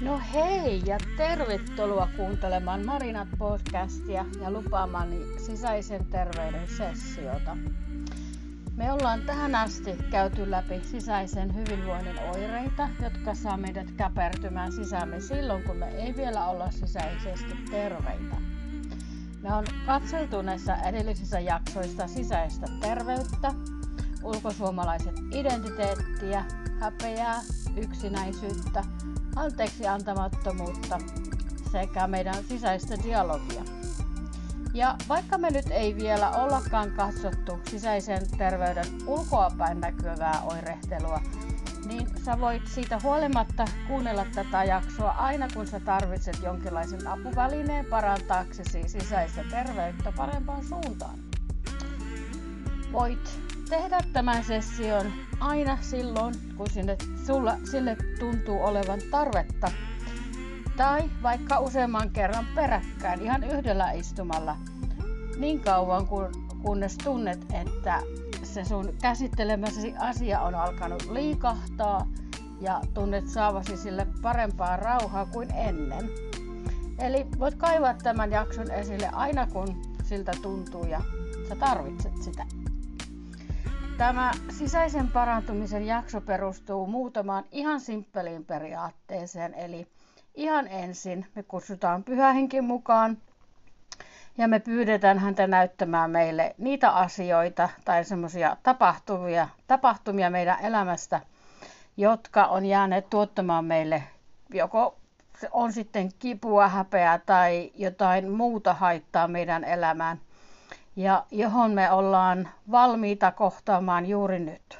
No hei ja tervetuloa kuuntelemaan Marinat podcastia ja lupaamani sisäisen terveyden sessiota. Me ollaan tähän asti käyty läpi sisäisen hyvinvoinnin oireita, jotka saa meidät käpertymään sisäämme silloin, kun me ei vielä olla sisäisesti terveitä. Me on katseltu näissä edellisissä jaksoissa sisäistä terveyttä, ulkosuomalaiset identiteettiä, häpeää, yksinäisyyttä, anteeksi antamattomuutta sekä meidän sisäistä dialogia. Ja vaikka me nyt ei vielä ollakaan katsottu sisäisen terveyden ulkoapäin näkyvää oirehtelua, niin sä voit siitä huolimatta kuunnella tätä jaksoa aina kun sä tarvitset jonkinlaisen apuvälineen parantaaksesi sisäistä terveyttä parempaan suuntaan. Voit tehdä tämän session aina silloin, kun sinne, sulla, sille tuntuu olevan tarvetta. Tai vaikka useamman kerran peräkkäin ihan yhdellä istumalla niin kauan kun, kunnes tunnet, että se sun käsittelemäsi asia on alkanut liikahtaa ja tunnet saavasi sille parempaa rauhaa kuin ennen. Eli voit kaivaa tämän jakson esille aina kun siltä tuntuu ja sä tarvitset sitä. Tämä sisäisen parantumisen jakso perustuu muutamaan ihan simppeliin periaatteeseen, eli ihan ensin me kutsutaan pyhähenki mukaan ja me pyydetään häntä näyttämään meille niitä asioita tai semmoisia tapahtumia, tapahtumia meidän elämästä, jotka on jääneet tuottamaan meille joko on sitten kipua, häpeää tai jotain muuta haittaa meidän elämään ja johon me ollaan valmiita kohtaamaan juuri nyt.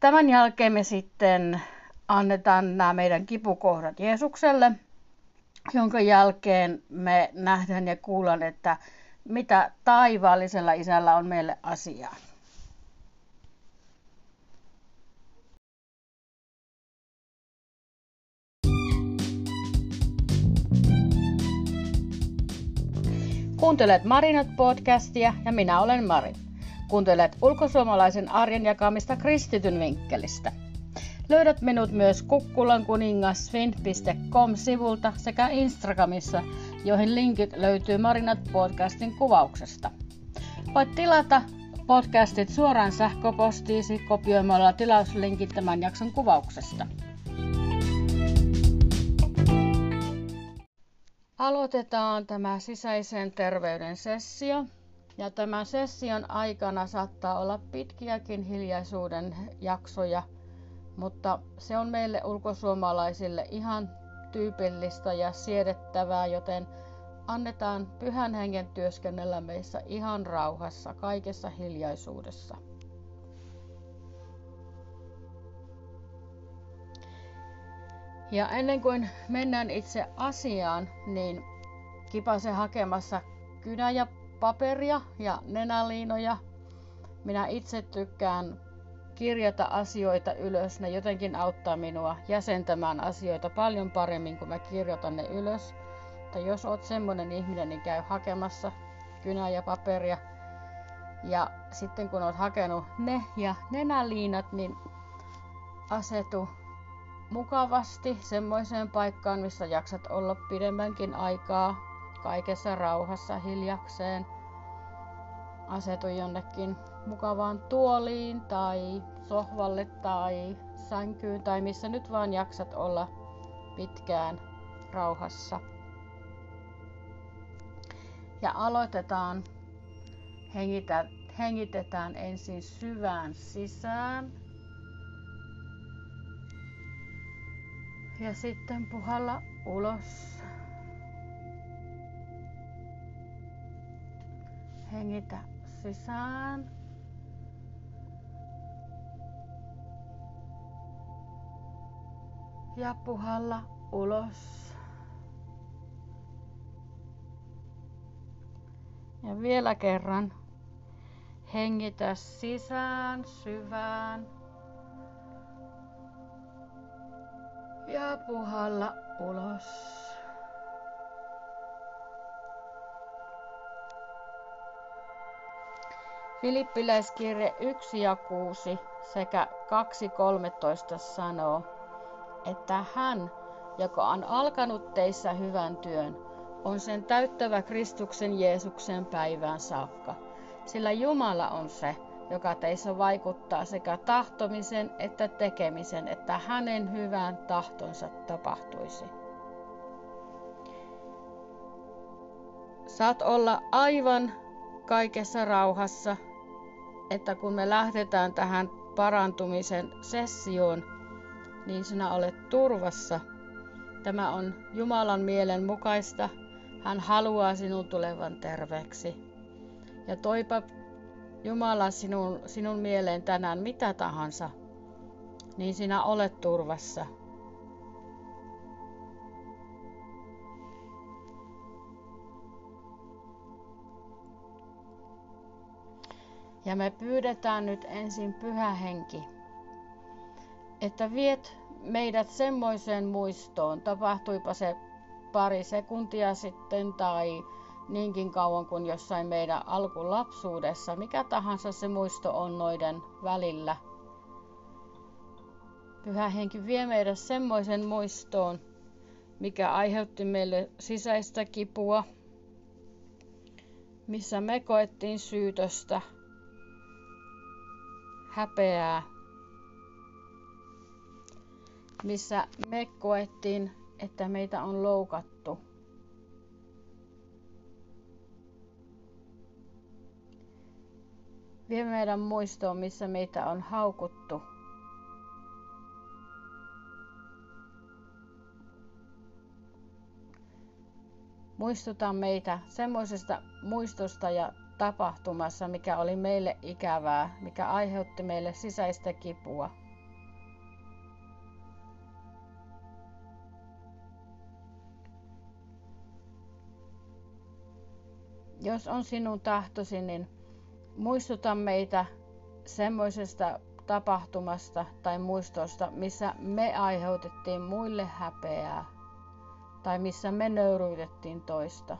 Tämän jälkeen me sitten annetaan nämä meidän kipukohdat Jeesukselle, jonka jälkeen me nähdään ja kuullaan, että mitä taivaallisella isällä on meille asiaa. Kuuntelet Marinat podcastia ja minä olen Marin. Kuuntelet ulkosuomalaisen arjen jakamista kristityn vinkkelistä. Löydät minut myös kukkulankuningasfin.com sivulta sekä Instagramissa, joihin linkit löytyy Marinat podcastin kuvauksesta. Voit tilata podcastit suoraan sähköpostiisi kopioimalla tilauslinkit tämän jakson kuvauksesta. Aloitetaan tämä sisäisen terveyden sessio. Ja tämän session aikana saattaa olla pitkiäkin hiljaisuuden jaksoja, mutta se on meille ulkosuomalaisille ihan tyypillistä ja siedettävää, joten annetaan pyhän hengen työskennellä meissä ihan rauhassa, kaikessa hiljaisuudessa. Ja ennen kuin mennään itse asiaan, niin kipase hakemassa kynä ja paperia ja nenäliinoja. Minä itse tykkään kirjata asioita ylös. Ne jotenkin auttaa minua jäsentämään asioita paljon paremmin, kun mä kirjoitan ne ylös. Tai jos oot semmonen ihminen, niin käy hakemassa kynää ja paperia. Ja sitten kun oot hakenut ne ja nenäliinat, niin asetu mukavasti semmoiseen paikkaan, missä jaksat olla pidemmänkin aikaa kaikessa rauhassa hiljakseen. Asetu jonnekin mukavaan tuoliin tai sohvalle tai sänkyyn tai missä nyt vaan jaksat olla pitkään rauhassa. Ja aloitetaan. Hengitä, hengitetään ensin syvään sisään Ja sitten puhalla ulos. Hengitä sisään. Ja puhalla ulos. Ja vielä kerran. Hengitä sisään syvään. Ja puhalla ulos. Filippiläiskirje 1 ja 6 sekä 2.13 sanoo, että hän joka on alkanut teissä hyvän työn, on sen täyttävä Kristuksen Jeesuksen päivään saakka. Sillä Jumala on se, joka teissä vaikuttaa sekä tahtomisen että tekemisen, että hänen hyvään tahtonsa tapahtuisi. Saat olla aivan kaikessa rauhassa, että kun me lähdetään tähän parantumisen sessioon, niin sinä olet turvassa. Tämä on Jumalan mielen mukaista. Hän haluaa sinun tulevan terveeksi. Ja toipa Jumala sinun, sinun mieleen tänään mitä tahansa, niin sinä olet turvassa. Ja me pyydetään nyt ensin pyhä henki, että viet meidät semmoiseen muistoon, tapahtuipa se pari sekuntia sitten tai niinkin kauan kuin jossain meidän alkulapsuudessa, mikä tahansa se muisto on noiden välillä. Pyhä henki vie meidät semmoisen muistoon, mikä aiheutti meille sisäistä kipua, missä me koettiin syytöstä, häpeää, missä me koettiin, että meitä on loukattu. Vie meidän muistoon, missä meitä on haukuttu. Muistuta meitä semmoisesta muistosta ja tapahtumassa, mikä oli meille ikävää, mikä aiheutti meille sisäistä kipua. Jos on sinun tahtosi, niin muistuta meitä semmoisesta tapahtumasta tai muistosta, missä me aiheutettiin muille häpeää tai missä me nöyryytettiin toista.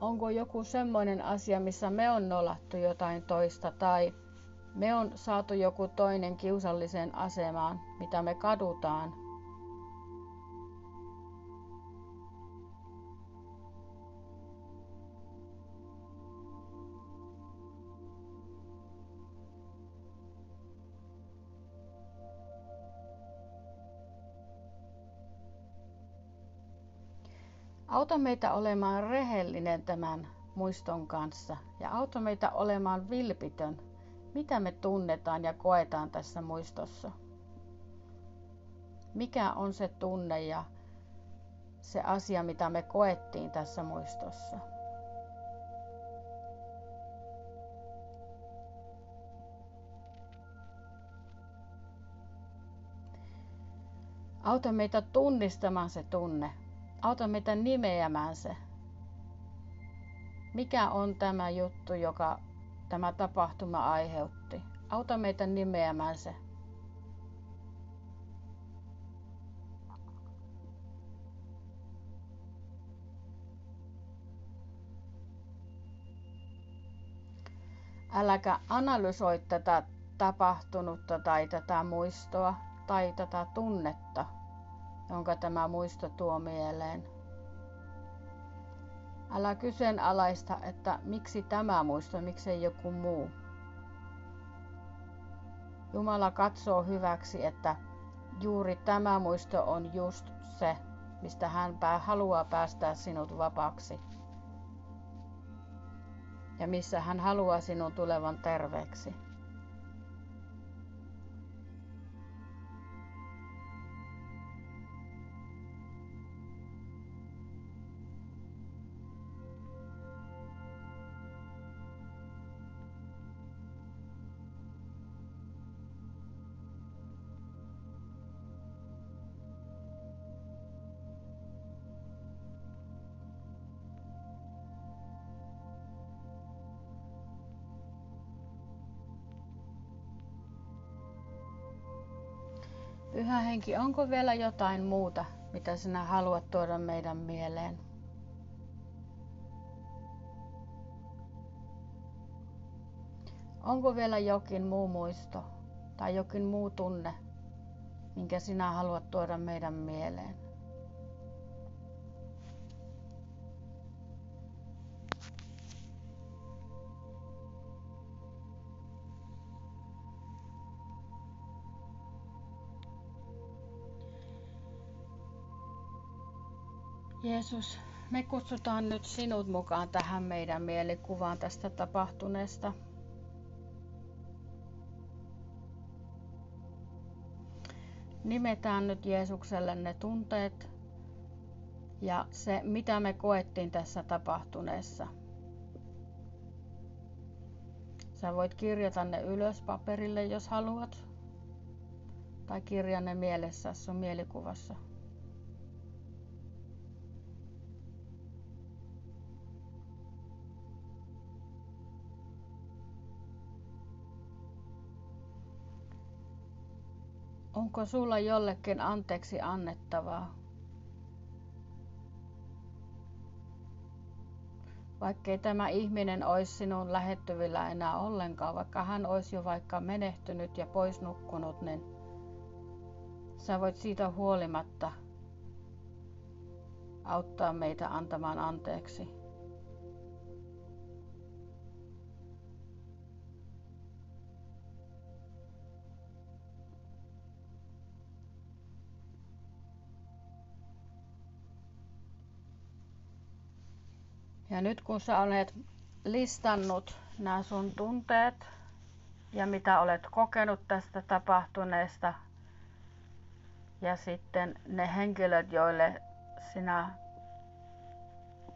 Onko joku semmoinen asia, missä me on nolattu jotain toista tai me on saatu joku toinen kiusalliseen asemaan, mitä me kadutaan Auta meitä olemaan rehellinen tämän muiston kanssa ja auta meitä olemaan vilpitön, mitä me tunnetaan ja koetaan tässä muistossa. Mikä on se tunne ja se asia, mitä me koettiin tässä muistossa. Auta meitä tunnistamaan se tunne, Auta meitä nimeämään se. Mikä on tämä juttu, joka tämä tapahtuma aiheutti? Auta meitä nimeämään se. Äläkä analysoi tätä tapahtunutta tai tätä muistoa tai tätä tunnetta jonka tämä muisto tuo mieleen. Älä kyseenalaista, että miksi tämä muisto, miksei joku muu. Jumala katsoo hyväksi, että juuri tämä muisto on just se, mistä hän haluaa päästää sinut vapaaksi. Ja missä hän haluaa sinun tulevan terveeksi. Henki, onko vielä jotain muuta, mitä sinä haluat tuoda meidän mieleen? Onko vielä jokin muu muisto tai jokin muu tunne, minkä sinä haluat tuoda meidän mieleen? Jeesus, me kutsutaan nyt sinut mukaan tähän meidän mielikuvaan tästä tapahtuneesta. Nimetään nyt Jeesukselle ne tunteet ja se, mitä me koettiin tässä tapahtuneessa. Sä voit kirjata ne ylös paperille, jos haluat, tai kirja ne mielessä sun mielikuvassa. Onko sulla jollekin anteeksi annettavaa? Vaikkei tämä ihminen olisi sinun lähettyvillä enää ollenkaan, vaikka hän olisi jo vaikka menehtynyt ja pois nukkunut, niin sä voit siitä huolimatta auttaa meitä antamaan anteeksi. Ja nyt kun sä olet listannut nämä sun tunteet ja mitä olet kokenut tästä tapahtuneesta ja sitten ne henkilöt, joille sinä,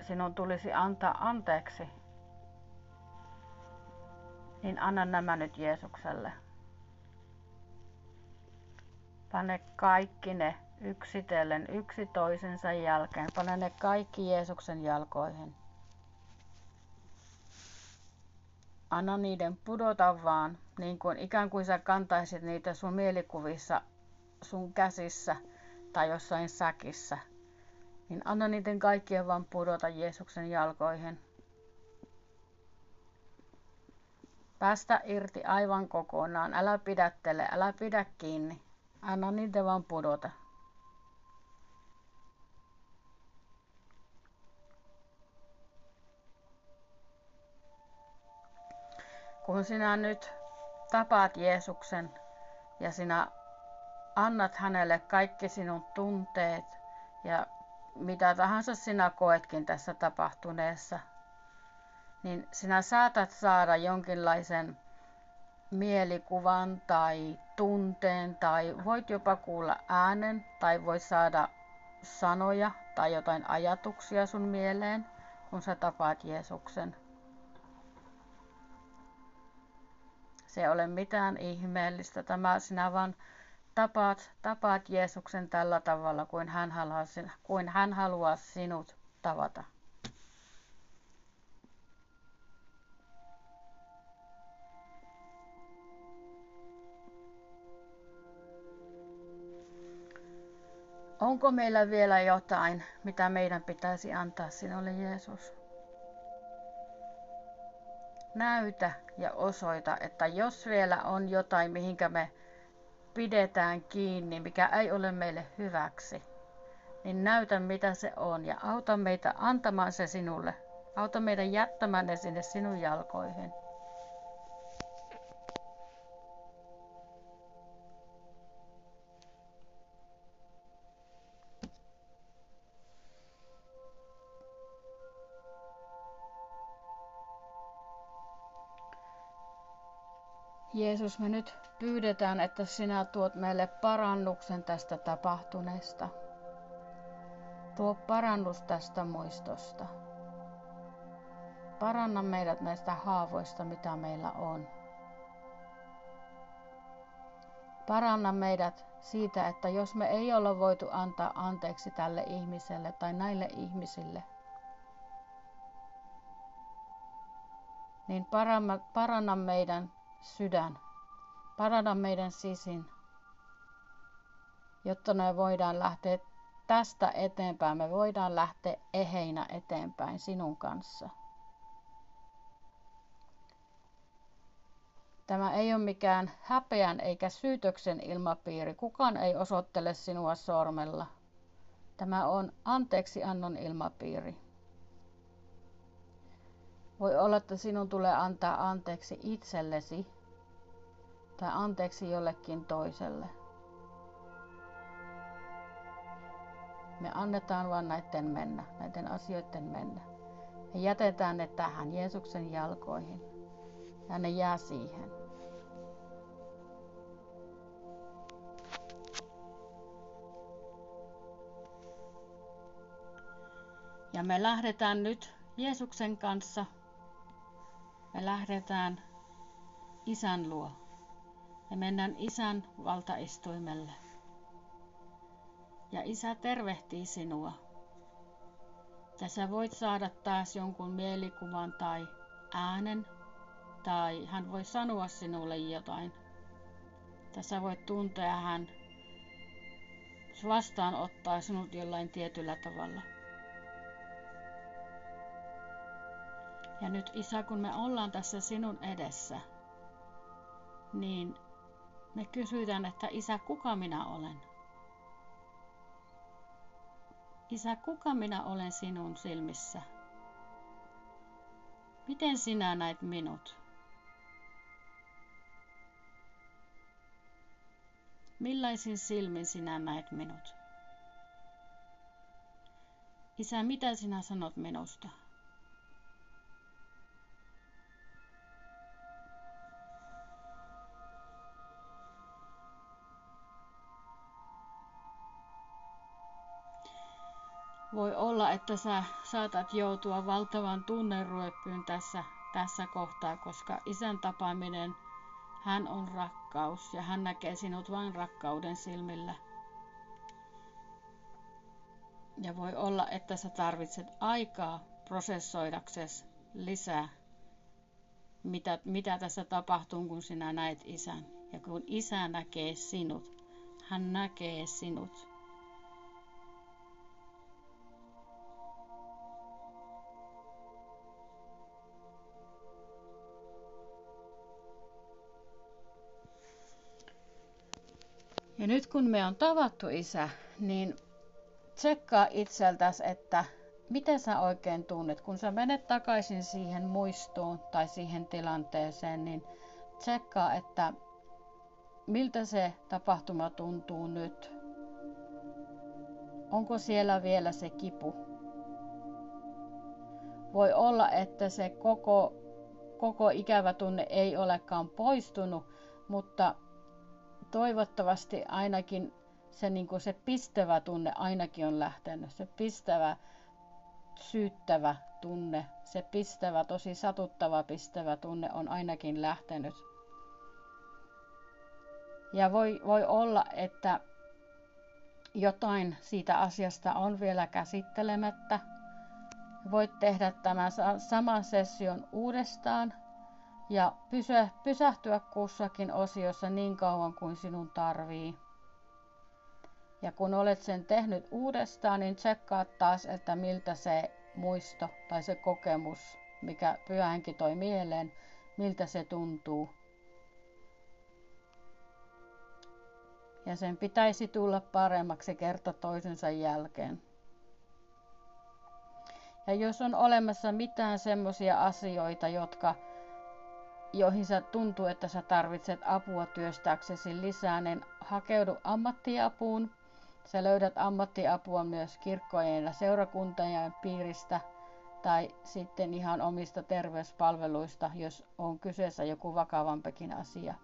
sinun tulisi antaa anteeksi, niin anna nämä nyt Jeesukselle. Pane kaikki ne yksitellen yksi toisensa jälkeen. Pane ne kaikki Jeesuksen jalkoihin. Anna niiden pudota vaan, niin kuin ikään kuin sä kantaisit niitä sun mielikuvissa sun käsissä tai jossain säkissä. Niin anna niiden kaikkien vaan pudota Jeesuksen jalkoihin. Päästä irti aivan kokonaan. Älä pidättele, älä pidä kiinni. Anna niitä vaan pudota. Kun sinä nyt tapaat Jeesuksen ja sinä annat hänelle kaikki sinun tunteet ja mitä tahansa sinä koetkin tässä tapahtuneessa, niin sinä saatat saada jonkinlaisen mielikuvan tai tunteen tai voit jopa kuulla äänen tai voit saada sanoja tai jotain ajatuksia sun mieleen, kun sä tapaat Jeesuksen. Se ole mitään ihmeellistä. Tämä sinä vaan tapaat, tapaat Jeesuksen tällä tavalla, kuin hän, haluaa, kuin hän haluaa sinut tavata. Onko meillä vielä jotain, mitä meidän pitäisi antaa sinulle Jeesus? Näytä ja osoita, että jos vielä on jotain, mihinkä me pidetään kiinni, mikä ei ole meille hyväksi, niin näytä mitä se on ja auta meitä antamaan se sinulle. Auta meidän jättämään ne sinne sinun jalkoihin. Jeesus, me nyt pyydetään, että sinä tuot meille parannuksen tästä tapahtuneesta. Tuo parannus tästä muistosta. Paranna meidät näistä haavoista, mitä meillä on. Paranna meidät siitä, että jos me ei olla voitu antaa anteeksi tälle ihmiselle tai näille ihmisille, niin paranna meidän sydän. Parana meidän sisin, jotta me voidaan lähteä tästä eteenpäin. Me voidaan lähteä eheinä eteenpäin sinun kanssa. Tämä ei ole mikään häpeän eikä syytöksen ilmapiiri. Kukaan ei osoittele sinua sormella. Tämä on anteeksi annon ilmapiiri. Voi olla, että sinun tulee antaa anteeksi itsellesi tai anteeksi jollekin toiselle. Me annetaan vain näiden mennä, näiden asioiden mennä. Me jätetään ne tähän Jeesuksen jalkoihin ja ne jää siihen. Ja me lähdetään nyt Jeesuksen kanssa, me lähdetään Isän luo. Ja mennään Isän valtaistuimelle. Ja Isä tervehtii sinua. Tässä voit saada taas jonkun mielikuvan tai äänen, tai hän voi sanoa sinulle jotain. Tässä voit tuntea hän vastaanottaa sinut jollain tietyllä tavalla. Ja nyt Isä, kun me ollaan tässä sinun edessä, niin me kysytään, että Isä, kuka minä olen? Isä, kuka minä olen sinun silmissä? Miten sinä näet minut? Millaisin silmin sinä näet minut? Isä, mitä sinä sanot minusta? Voi olla, että sä saatat joutua valtavan tunneruepyyn tässä, tässä kohtaa, koska isän tapaaminen, hän on rakkaus ja hän näkee sinut vain rakkauden silmillä. Ja voi olla, että sä tarvitset aikaa prosessoidaksesi lisää, mitä, mitä tässä tapahtuu, kun sinä näet isän. Ja kun isä näkee sinut, hän näkee sinut Ja nyt kun me on tavattu isä, niin tsekkaa itseltäsi, että miten sä oikein tunnet. Kun sä menet takaisin siihen muistoon tai siihen tilanteeseen, niin tsekkaa, että miltä se tapahtuma tuntuu nyt. Onko siellä vielä se kipu? Voi olla, että se koko, koko ikävä tunne ei olekaan poistunut, mutta toivottavasti ainakin se, niin kuin se pistävä tunne ainakin on lähtenyt. Se pistävä, syyttävä tunne, se pistävä, tosi satuttava pistävä tunne on ainakin lähtenyt. Ja voi, voi olla, että jotain siitä asiasta on vielä käsittelemättä. Voit tehdä tämän saman session uudestaan ja pysy, pysähtyä kussakin osiossa niin kauan kuin sinun tarvii. Ja kun olet sen tehnyt uudestaan, niin tsekkaa taas, että miltä se muisto tai se kokemus, mikä pyhänkin toi mieleen, miltä se tuntuu. Ja sen pitäisi tulla paremmaksi kerta toisensa jälkeen. Ja jos on olemassa mitään semmoisia asioita, jotka joihin sä tuntuu, että sä tarvitset apua työstääksesi lisää, niin hakeudu ammattiapuun. Sä löydät ammattiapua myös kirkkojen ja seurakuntien piiristä tai sitten ihan omista terveyspalveluista, jos on kyseessä joku vakavampikin asia.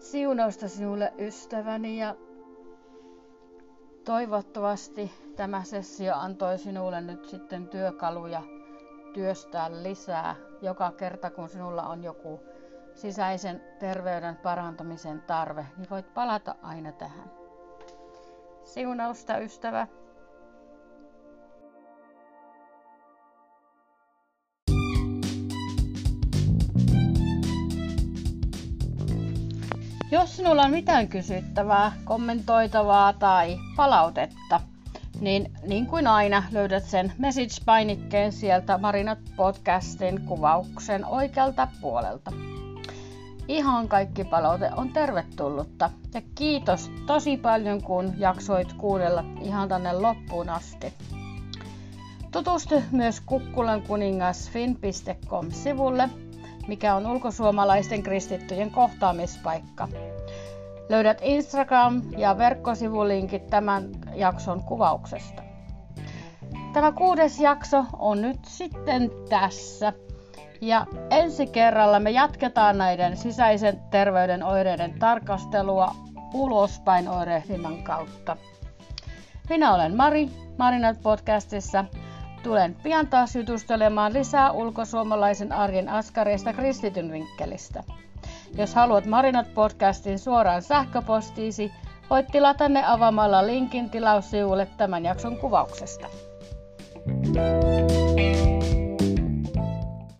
Siunausta sinulle ystäväni ja Toivottavasti tämä sessio antoi sinulle nyt sitten työkaluja työstää lisää joka kerta, kun sinulla on joku sisäisen terveyden parantamisen tarve, niin voit palata aina tähän. Siunausta ystävä! Jos sinulla on mitään kysyttävää, kommentoitavaa tai palautetta, niin, niin kuin aina löydät sen message-painikkeen sieltä Marinat podcastin kuvauksen oikealta puolelta. Ihan kaikki palaute on tervetullutta ja kiitos tosi paljon kun jaksoit kuunnella ihan tänne loppuun asti. Tutustu myös Kukkulan kuningas fin.com-sivulle, mikä on ulkosuomalaisten kristittyjen kohtaamispaikka. Löydät Instagram- ja verkkosivulinkit tämän jakson kuvauksesta. Tämä kuudes jakso on nyt sitten tässä. Ja ensi kerralla me jatketaan näiden sisäisen terveyden oireiden tarkastelua ulospäin oirehdinnan kautta. Minä olen Mari, Marinat podcastissa. Tulen pian taas jutustelemaan lisää ulkosuomalaisen arjen askareista kristityn vinkkelistä. Jos haluat Marinat podcastin suoraan sähköpostiisi, voit tilata ne avaamalla linkin tilaussivulle tämän jakson kuvauksesta. thank you